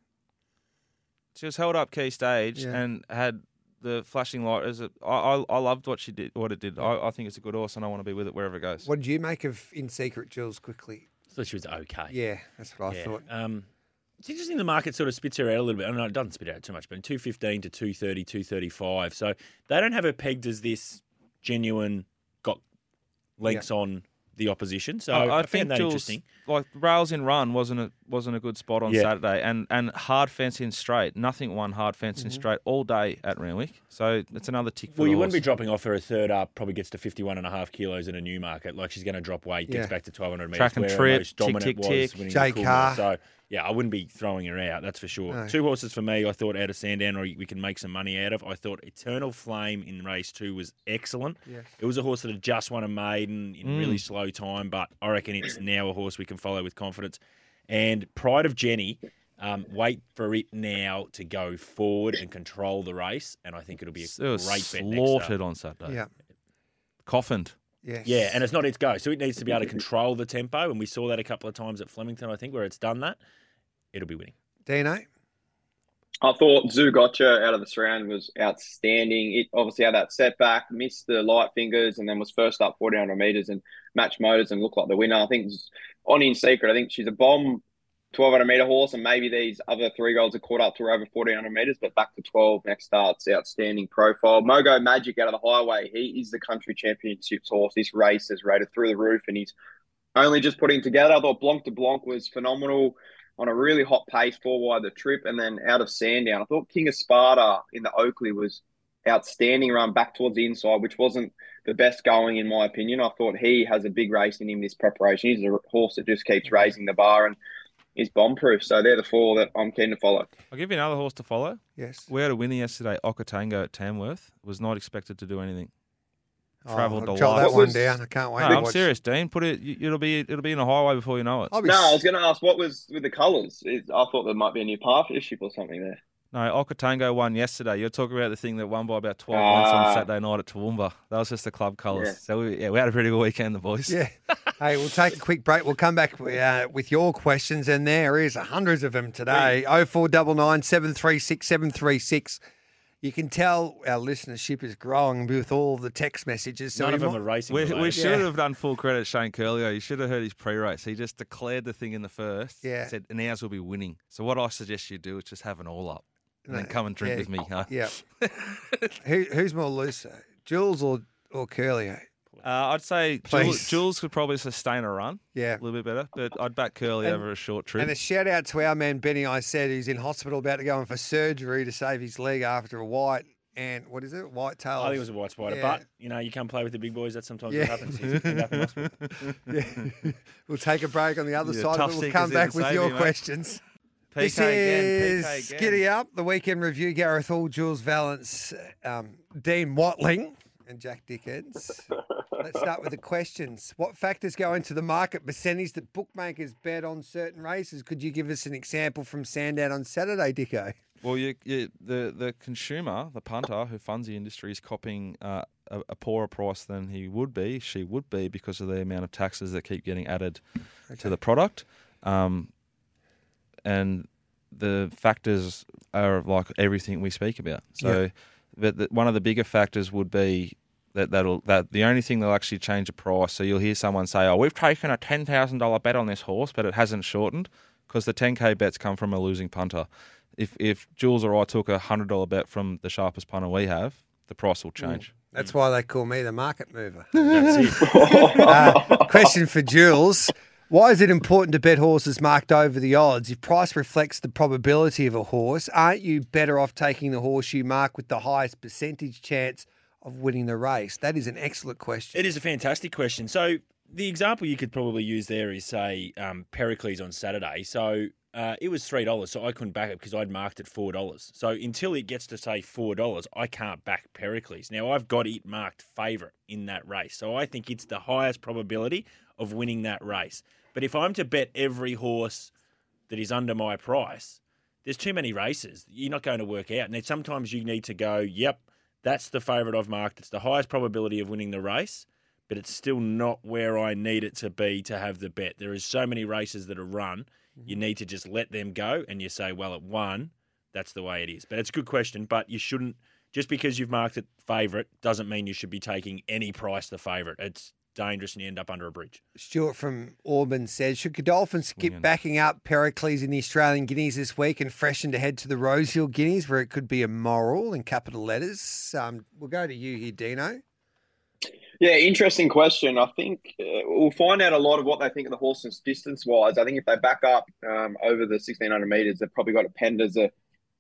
she was held up key stage Yeah. and had the flashing light. As I, I loved what she did, what it did. I, I think it's a good horse, and I want to be with it wherever it goes. What did you make of In Secret, Jules? Quickly. Thought she was okay. Yeah, that's what I Yeah. thought. Um, it's interesting the market sort of spits her out a little bit. I know it doesn't spit out too much, but 215 to 230, 235. So they don't have her pegged as this genuine, got links on the opposition. So I, I, I found think that Jules, interesting. like rails in run wasn't a wasn't a good spot on Yeah. Saturday, and and hard fence in straight. Nothing won hard fence in mm-hmm. straight all day at Randwick. So it's another tick for Well, the you wouldn't be dropping off her a third up, probably gets to 51 and a half kilos in a new market. Like she's going to drop weight, gets Yeah. back to 1200 metres. Track and trip, most tick, tick, was tick. winning Jay the Carr. So, yeah, I wouldn't be throwing her out, that's for sure. No. Two horses for me, I thought out of Sandown, or we can make some money out of. I thought Eternal Flame in race two was excellent. Yes. It was a horse that had just won a maiden in Mm. really slow time, but I reckon it's now a horse we can follow with confidence. And Pride of Jenny, um, wait for it now to go forward and control the race, and I think it'll be a It was great bet slaughtered up. on Saturday. Yeah. Coffined. Yes. Yeah, and it's not its go, so it needs to be able to control the tempo, and we saw that a couple of times at Flemington, I think, where it's done that. It'll be winning. Dino. Eh? I thought Zougotcha out of this round was outstanding. It obviously had that setback, missed the light fingers, and then was first up 1400 metres and matched motors and looked like the winner. I think on In Secret, I think she's a bomb 1200 metre horse, and maybe these other three year olds are caught up to her over 1400 metres, but back to 12 next starts. Outstanding profile. Mogo Magic out of the highway. He is the country championships horse. This race is rated through the roof, and he's only just putting together. I thought Blanc de Blanc was phenomenal on a really hot pace, four wide the trip, and then out of Sandown. I thought King of Sparta in the Oakleigh was outstanding run back towards the inside, which wasn't the best going in my opinion. I thought he has a big race in him this preparation. He's a horse that just keeps raising the bar and is bomb proof. So they're the four that I'm keen to follow. I'll give you another horse to follow. Yes. We had a winner yesterday, Okatango at Tamworth. Was not expected to do anything. Travelled oh, a lot. that one down. I can't wait. No, I'm watch. serious, Dean. Put it. It'll be. It'll be in a highway before you know it. No, I was going to ask what was with the colours. I thought there might be a new partnership or something there. No, Okotango won yesterday. You're talking about the thing that won by about 12 ah. uh, points on Saturday night at Toowoomba. That was just the club colours. Yeah. So, we, yeah, we had a pretty good weekend, the boys. Yeah. hey, we'll take a quick break. We'll come back uh, with your questions, and there is hundreds of them today. Yeah. 0499 736 736. You can tell our listenership is growing with all the text messages. So None we of them might- are racing. We, we should Yeah. have done full credit Shane Curlio. You should have heard his pre-race. He just declared the thing in the first. Yeah. Said, and ours will be winning. So what I suggest you do is just have an all up. And then come and drink yeah, with me. Huh? Yeah. Who, who's more loose, Jules or or Curlio? Uh, I'd say Jules, Jules could probably sustain a run Yeah. a little bit better, but I'd back Curly And- over a short trip. And a shout out to our man Benny. I said he's in hospital about to go in for surgery to save his leg after a white and what is it? White tail. I think it was a white spider, Yeah. but you know you can't play with the big boys. That's sometimes Yeah. what happens. He's end up in hospital. Yeah. we'll take a break on the other Yeah, side, tough but we'll come back with your you, mate. questions. This PK again, is PK again. Giddy Up, the weekend review. Gareth Hall, Jules Valance, um, Dean Watling, and Jack Dickens. Let's start with the questions. What factors go into the market percentage that bookmakers bet on certain races? Could you give us an example from Sandown on Saturday, Dicko? Well, you, you, the the consumer, the punter who funds the industry, is copying uh, a, a poorer price than he would be, she would be, because of the amount of taxes that keep getting added to the product. Um, and the factors are like everything we speak about. So, but the, one of the bigger factors would be that that'll that the only thing that'll actually change the price. So you'll hear someone say, "Oh, we've taken a ten thousand dollar bet on this horse, but it hasn't shortened because the ten k bets come from a losing punter." If if Jules or I took a hundred dollar bet from the sharpest punter we have, the price will change. That's why they call me the market mover. Uh, question for Jules. Why is it important to bet horses marked over the odds? If price reflects the probability of a horse, aren't you better off taking the horse you mark with the highest percentage chance of winning the race? That is an excellent question. It is a fantastic question. So the example you could probably use there is say um, Pericles on Saturday. So uh, it was three dollars, so I couldn't back it because I'd marked it four dollars. So until it gets to say four dollars, I can't back Pericles. Now I've got it marked favourite in that race, so I think it's the highest probability of winning that race. But if I'm to bet every horse that is under my price, there's too many races. You're not going to work out. And sometimes you need to go, yep, that's the favourite I've marked. It's the highest probability of winning the race, but it's still not where I need it to be to have the bet. There is so many races that are run. You mm-hmm. need to just let them go and you say, well, it won. that's the way it is. But it's a good question. But you shouldn't just because you've marked it favourite doesn't mean you should be taking any price the favourite. It's dangerous and you end up under a bridge. Stuart from Auburn says, should Godolphin skip backing up Pericles in the Australian Guineas this week and freshen to head to the Rosehill Guineas where it could be a moral in capital letters? Um, we'll go to you here, Dino. Yeah, interesting question. I think uh, we'll find out a lot of what they think of the horses distance wise. I think if they back up um, over the 1600 metres, they've probably got a penned as a,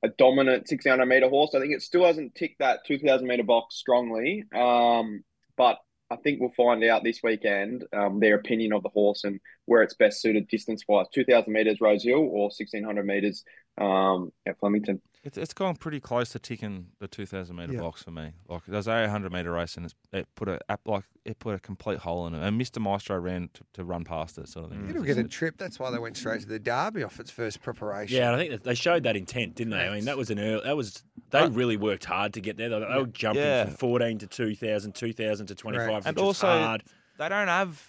a dominant 1600 metre horse. I think it still hasn't ticked that 2000 metre box strongly. Um, but I think we'll find out this weekend um, their opinion of the horse and where it's best suited distance wise 2000 metres Rosehill or 1600 metres um, at Flemington. It's, it's gone pretty close to ticking the 2000 metre yeah. box for me. Like there's a 100 metre race and it put a like it put a complete hole in it. And Mr Maestro ran to, to run past it, sort of thing. It'll get a trip. That's why they went straight to the Derby off its first preparation. Yeah, I think they showed that intent, didn't they? I mean, that was an early, that was they really worked hard to get there. They, they were jumping yeah. from 14 to 2000, 2000 to 25, right. and also hard. they don't have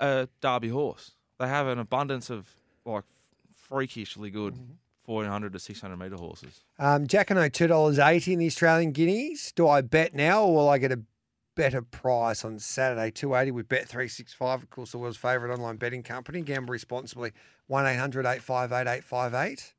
a Derby horse. They have an abundance of like freakishly good. Mm-hmm 1400 to 600 metre horses. Um, Jack and I, $2.80 in the Australian Guineas. Do I bet now or will I get a better price on Saturday? 280 with Bet365. Of course, the world's favourite online betting company. Gamble responsibly. 1 800 858 858.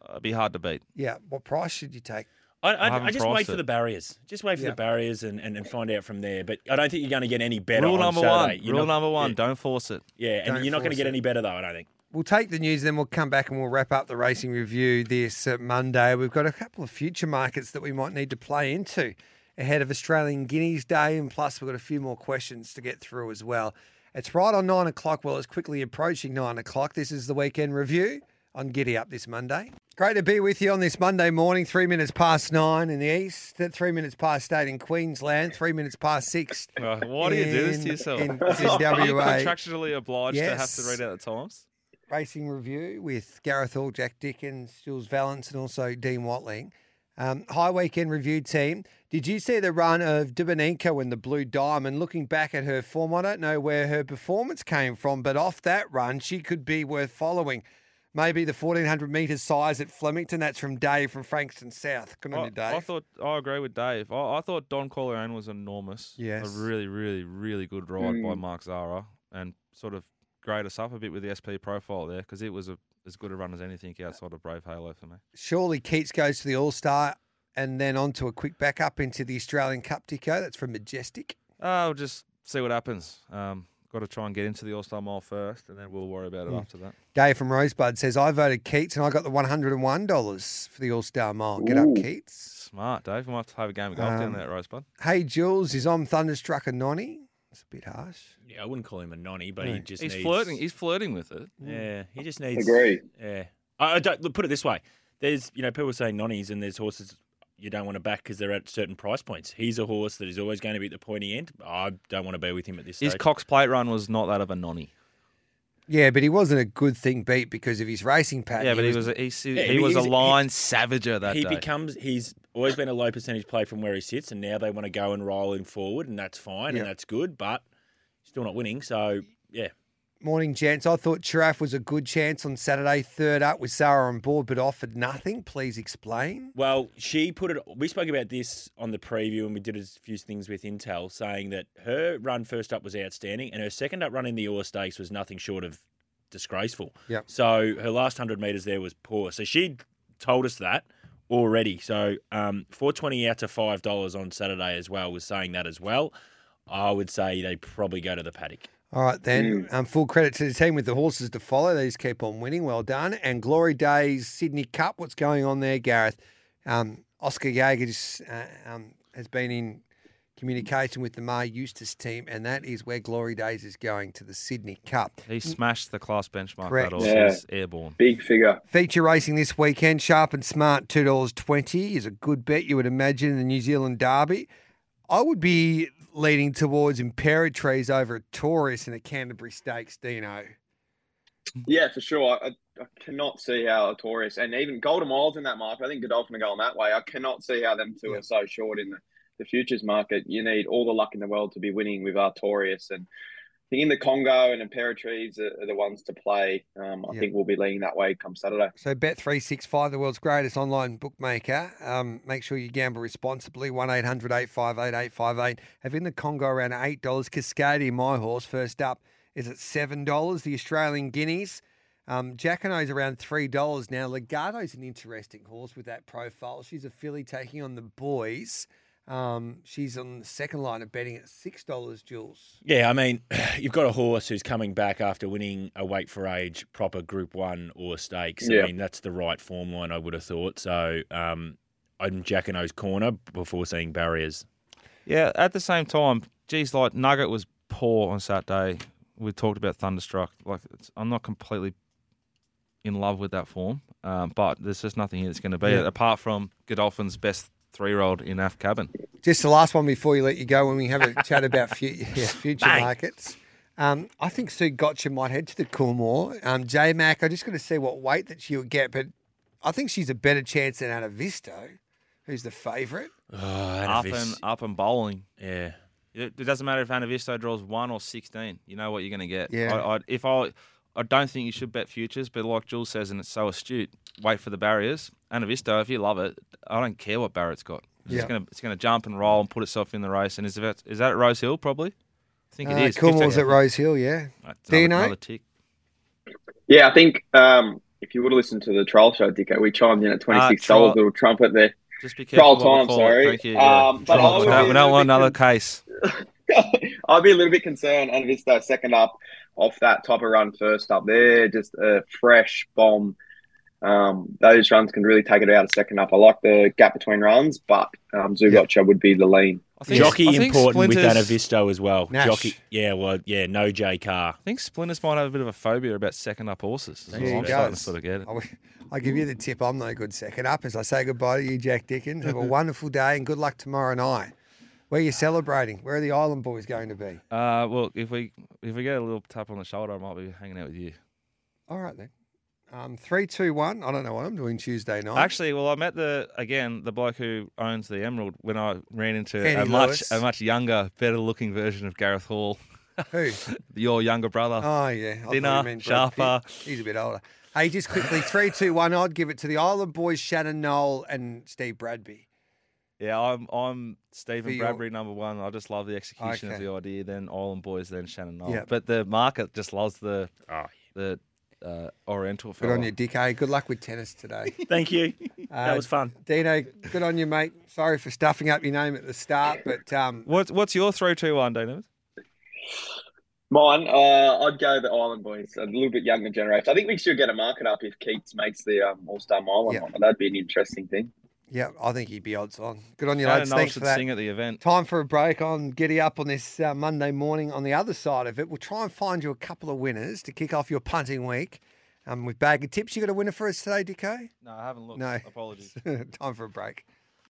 Uh, it'd be hard to beat. Yeah. What price should you take? I, I, I just wait it. for the barriers. Just wait for the barriers and, and, and, find out from there. But I don't think you're going to get any better. Rule number Saturday. one. You're Rule not, number one. Yeah. Don't force it. Yeah, and Don't you're not going to get it. any better though. I don't think. We'll take the news, then we'll come back and we'll wrap up the racing review this uh, Monday. We've got a couple of future markets that we might need to play into ahead of Australian Guineas Day, and plus we've got a few more questions to get through as well. It's right on nine o'clock. Well, it's quickly approaching nine o'clock. This is the weekend review on Giddy Up this Monday. Great to be with you on this Monday morning, three minutes past nine in the east, three minutes past eight in Queensland, three minutes past six. why do you do this to yourself? In, in Are you WA. contractually obliged Yes. to have to read out the times? Racing Review with Gareth Hall, Jack Dickens, Jules Valance, and also Dean Watling. Um, high weekend review team. Did you see the run of Dubonenko in the Blue Diamond? Looking back at her form, I don't know where her performance came from, but off that run, she could be worth following. Maybe the 1400 metres size at Flemington. That's from Dave from Frankston South. Good on I, you, Dave. I thought I agree with Dave. I, I thought Don Corleone was enormous. Yes. a really, really, really good ride by Mm. Mark Zahra, and sort of grade us up a bit with the SP profile there because it was a, as good a run as anything outside of Brave Halo for me. Surely Keats goes to the All Star and then on to a quick backup into the Australian Cup, Dicko. That's from Majestic. Uh, we'll just see what happens. Um, got to try and get into the All Star Mile first, and then we'll worry about it Mm. after that. Dave from Rosebud says, I voted Keats and I got the $101 for the All Star Mile. Get up, Keats. Smart, Dave. We might have to have a game of golf down Um, there at Rosebud. Hey, Jules, is Om Thunderstruck a nonny? It's a bit harsh. Yeah, I wouldn't call him a nonny, but No. he just He's needs, flirting. He's flirting with it. Yeah, he just needs. Agree. Yeah, I, I don't look, put it this way. There's you know people saying nonnies, and there's horses you don't want to back because they're at certain price points. He's a horse that is always going to be at the pointy end. I don't want to be with him at this His stage. Cox Plate run was not that of a nonny. Yeah, but he wasn't a good thing beat because of his racing pattern. Yeah, but he was a, he, he, Yeah, he was a he's- line savager that he day. becomes he's always been a low percentage play from where he sits, and now they want to go and roll him forward, and that's fine Yeah. and that's good, but still not winning. So yeah, Morning, gents. I thought Giraffe was a good chance on Saturday, third up with Sarah on board, but offered nothing. Please explain. Well, she put it. We spoke about this on the preview, and we did a few things with Intel, saying that her run first up was outstanding, and her second up run in the Orr Stakes was nothing short of disgraceful. Yep. So her last hundred meters there was poor. So she told us that already. So um, four twenty out to five dollars on Saturday as well was saying that as well. I would say they probably go to the paddock. All right, then. Um, full credit to the team with the horses to follow. They just keep on winning. Well done. And Glory Days Sydney Cup. What's going on there, Gareth? Um, Oscar Jaeger just, uh, um, has been in communication with the Maher Eustace team, and that is where Glory Days is going to the Sydney Cup. He smashed the class benchmark. Correct. That Yeah. airborne. Big figure. Feature racing this weekend, Sharp and Smart, $2.20 is a good bet, you would imagine, in the New Zealand Derby. I would be leaning towards Imperatriz over a Taurus in a Canterbury Stakes, Dino. Yeah, for sure. I, I cannot see how Artorius and even Golden Miles in that market. I think Godolphin are going that way. I cannot see how them two Yeah. are so short in the, the futures market. You need all the luck in the world to be winning with Artorius and think in the Congo and Imperatriz are, are the ones to play. Um, I Yep. think we'll be leaning that way come Saturday. So Bet365, the world's greatest online bookmaker. Um, make sure you gamble responsibly. 1800 858 858. Have in the Congo around $8. Cascadia, my horse, first up, is at $7. The Australian Guineas. Um, Jacquinot's around $3 now. Legato's an interesting horse with that profile. She's a filly taking on the boys. Um, she's on the second line of betting at $6, Jules. Yeah, I mean, you've got a horse who's coming back after winning a weight for age proper Group One or stakes. Yeah. I mean, that's the right form line, I would have thought. So um, I'm Jack and O's corner before seeing barriers. Yeah, at the same time, geez, like Nugget was poor on Saturday. We talked about Thunderstruck. Like, it's, I'm not completely in love with that form, um, but there's just nothing here that's going to be Yeah. it apart from Godolphin's best three-year-old in AF cabin. Just the last one before you let you go when we have a chat about fu- yeah, future markets. Um, I think Zougotcha might head to the Coolmore. Um, J Mac, I just got to see what weight that she would get, but I think she's a better chance than Anavisto, who's the favourite. Oh, up and up and bowling. Yeah. It, it doesn't matter if Anavisto draws one or sixteen. You know what you're going to get. Yeah. I, I, if I, I don't think you should bet futures, but like Jules says, and it's so astute. Wait for the barriers. Anavisto, if you love it, I don't care what Barrett's got. It's Yeah. going to it's going to jump and roll and put itself in the race. And is that is that at Rose Hill probably? I think Uh, it is. Coolmore's 15 at Rose Hill, yeah. That's Do you know? another tick. Yeah, I think um, if you would have listened to the trial show, Dicko, we chimed in at twenty six trial- dollars little trumpet there. Just be trial careful. what we time. call it. Sorry, Thank you. yeah. Um, but Trial I would time. we a don't little want another con- case. I'd be a little bit concerned, and Visto second up off that type of run first up there, just a fresh bomb. Um, those runs can really take it out a second up. I like the gap between runs, but um, Zougotcha would be the lean. I think- Jockey I think important with Splinters- Anavisto as well. Nash. Jockey, yeah, well, yeah, no J car. I think Splinters might have a bit of a phobia about second up horses. That's Yeah, what I'm starting to sort of get it. I, w- I give you the tip. I'm no good second up as I say goodbye to you, Jack Dickens. Have a wonderful day and good luck tomorrow night. Where are you celebrating? Where are the Island Boys going to be? Uh, well, if we if we get a little tap on the shoulder, I might be hanging out with you. All right then. Um, three, two, one. I don't know what I'm doing Tuesday night. Actually, well, I met the again the bloke who owns the Emerald when I ran into a Andy much a much younger, better looking version of Gareth Hall, Who? your younger brother. Oh yeah, I thought you Thinner, meant Brad Pitt. sharper. He's a bit older. Hey, just quickly, three, two, one. I'd give it to the Island Boys, Shannon Noll and Steve Bradbury. Yeah, I'm I'm For Stephen your- Bradbury number one. I just love the execution Okay. of the idea. Then Island Boys, then Shannon Noll. Yeah. But the market just loves the Oh, the uh, Oriental. Good on fella. you, Dick. Hey, good luck with tennis today. Thank you. Uh, that was fun. Dino, good on you, mate. Sorry for stuffing up your name at the start, but um, What's what's your three two one, Dino? Mine, uh, I'd go the Island Boys, a little bit younger generation. I think we should get a market up if Keats makes the um, All Star Mile. or Yeah. not. That'd be an interesting thing. Yeah, I think he'd be odds on. Good on you, Shannon lads. Thanks for that. sing at the event. Time for a break on Giddy Up on this uh, Monday morning. On the other side of it, we'll try and find you a couple of winners to kick off your punting week. Um, with bag of tips, you got a winner for us today, Dicko? No, I haven't looked. No. Apologies. Time for a break.